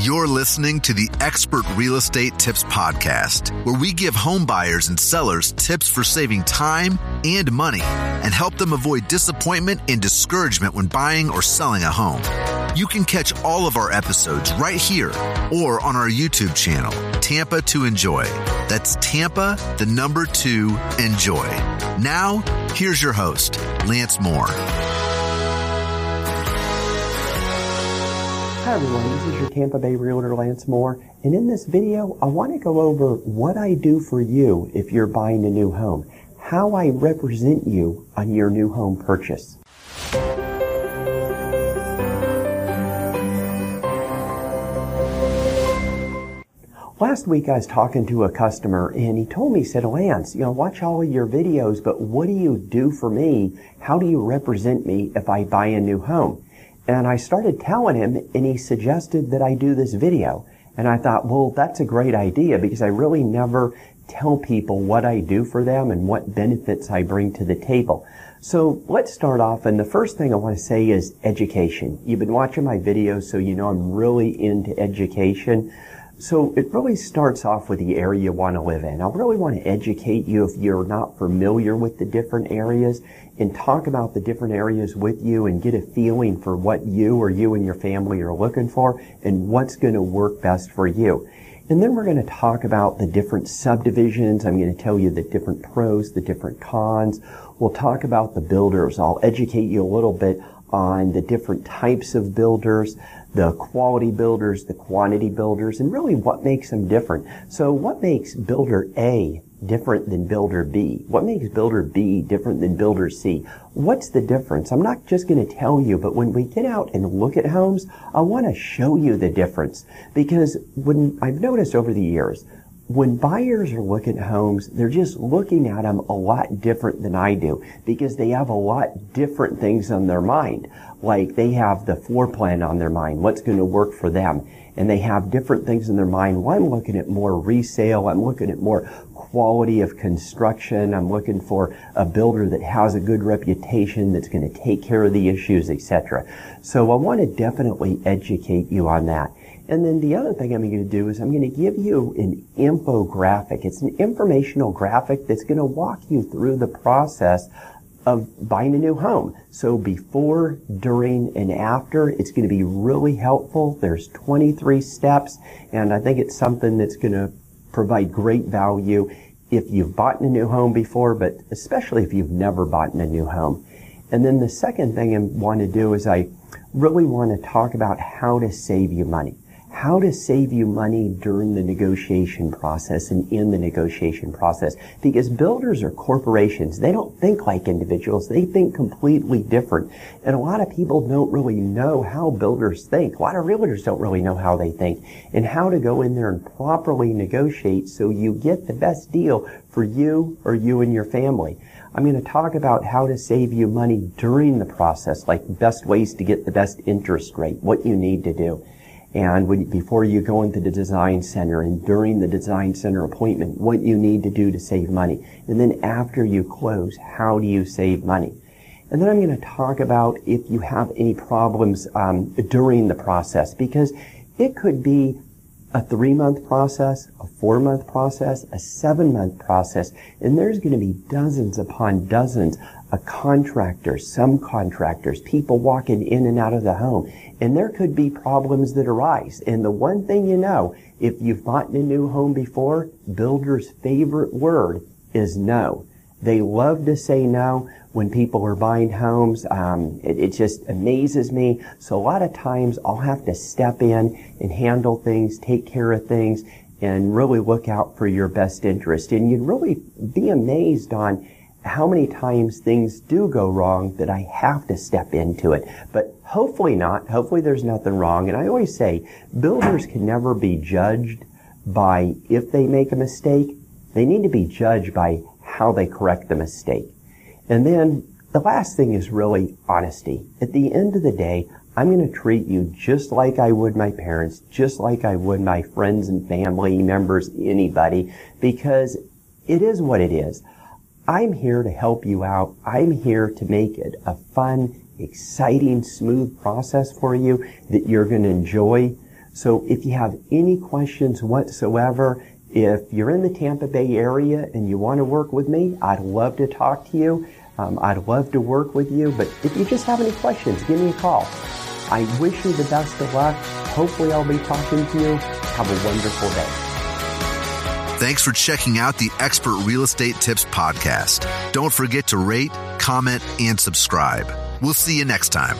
You're listening to the Expert Real Estate Tips Podcast, where we give home buyers and sellers tips for saving time and money and help them avoid disappointment and discouragement when buying or selling a home. You can catch all of our episodes right here or on our YouTube channel, Tampa to Enjoy. That's Tampa, the number two, enjoy. Now, here's your host, Lance Moore. Hi everyone, this is your Tampa Bay Realtor Lance Moore, and in this video I want to go over what I do for you if you're buying a new home, how I represent you on your new home purchase. Last week I was talking to a customer and he told me, he said, Lance, you know, watch all of your videos, but what do you do for me? How do you represent me if I buy a new home? And I started telling him and he suggested that I do this video. And I thought, well, that's a great idea because I really never tell people what I do for them and what benefits I bring to the table. So let's start off. And the first thing I want to say is education. You've been watching my videos, so you know I'm really into education. So it really starts off with the area you want to live in. I really want to educate you if you're not familiar with the different areas and talk about the different areas with you and get a feeling for what you or you and your family are looking for and what's going to work best for you. And then we're going to talk about the different subdivisions. I'm going to tell you the different pros, the different cons. We'll talk about the builders. I'll educate you a little bit on the different types of builders, the quality builders, the quantity builders, and really what makes them different. So what makes builder A different than builder B? What makes builder B different than builder C? What's the difference? I'm not just going to tell you, but when we get out and look at homes, I want to show you the difference because when I've noticed over the years, when buyers are looking at homes, they're just looking at them a lot different than I do because they have a lot different things on their mind. Like they have the floor plan on their mind, what's going to work for them. And they have different things in their mind. Well, I'm looking at more resale. I'm looking at more quality of construction. I'm looking for a builder that has a good reputation that's going to take care of the issues, etc. So I want to definitely educate you on that. And then the other thing I'm going to do is I'm going to give you an infographic. It's an informational graphic that's going to walk you through the process of buying a new home. So before, during, and after, it's going to be really helpful. There's 23 steps, and I think it's something that's going to provide great value if you've bought a new home before, but especially if you've never bought a new home. And then the second thing I want to do is I really want to talk about how to save you money how to save you money during the negotiation process and in the negotiation process. Because builders are corporations. They don't think like individuals. They think completely different. And a lot of people don't really know how builders think. A lot of realtors don't really know how they think and how to go in there and properly negotiate so you get the best deal for you or you and your family. I'm going to talk about how to save you money during the process, like best ways to get the best interest rate, what you need to do. And when, before you go into the design center and during the design center appointment, what you need to do to save money. And then after you close, how do you save money? And then I'm going to talk about if you have any problems um, during the process because it could be a three month process, a four month process, a seven month process, and there's going to be dozens upon dozens of contractors, some contractors, people walking in and out of the home. And there could be problems that arise. And the one thing you know, if you've bought a new home before, builder's favorite word is no. They love to say no when people are buying homes. Um, it, it, just amazes me. So a lot of times I'll have to step in and handle things, take care of things, and really look out for your best interest. And you'd really be amazed on how many times things do go wrong that I have to step into it. But hopefully not. Hopefully there's nothing wrong. And I always say builders can never be judged by if they make a mistake. They need to be judged by how they correct the mistake. And then the last thing is really honesty. At the end of the day, I'm going to treat you just like I would my parents, just like I would my friends and family members, anybody, because it is what it is. I'm here to help you out. I'm here to make it a fun, exciting, smooth process for you that you're going to enjoy. So if you have any questions whatsoever, if you're in the Tampa Bay area and you want to work with me, I'd love to talk to you. Um, I'd love to work with you. But if you just have any questions, give me a call. I wish you the best of luck. Hopefully I'll be talking to you. Have a wonderful day. Thanks for checking out the Expert Real Estate Tips podcast. Don't forget to rate, comment, and subscribe. We'll see you next time.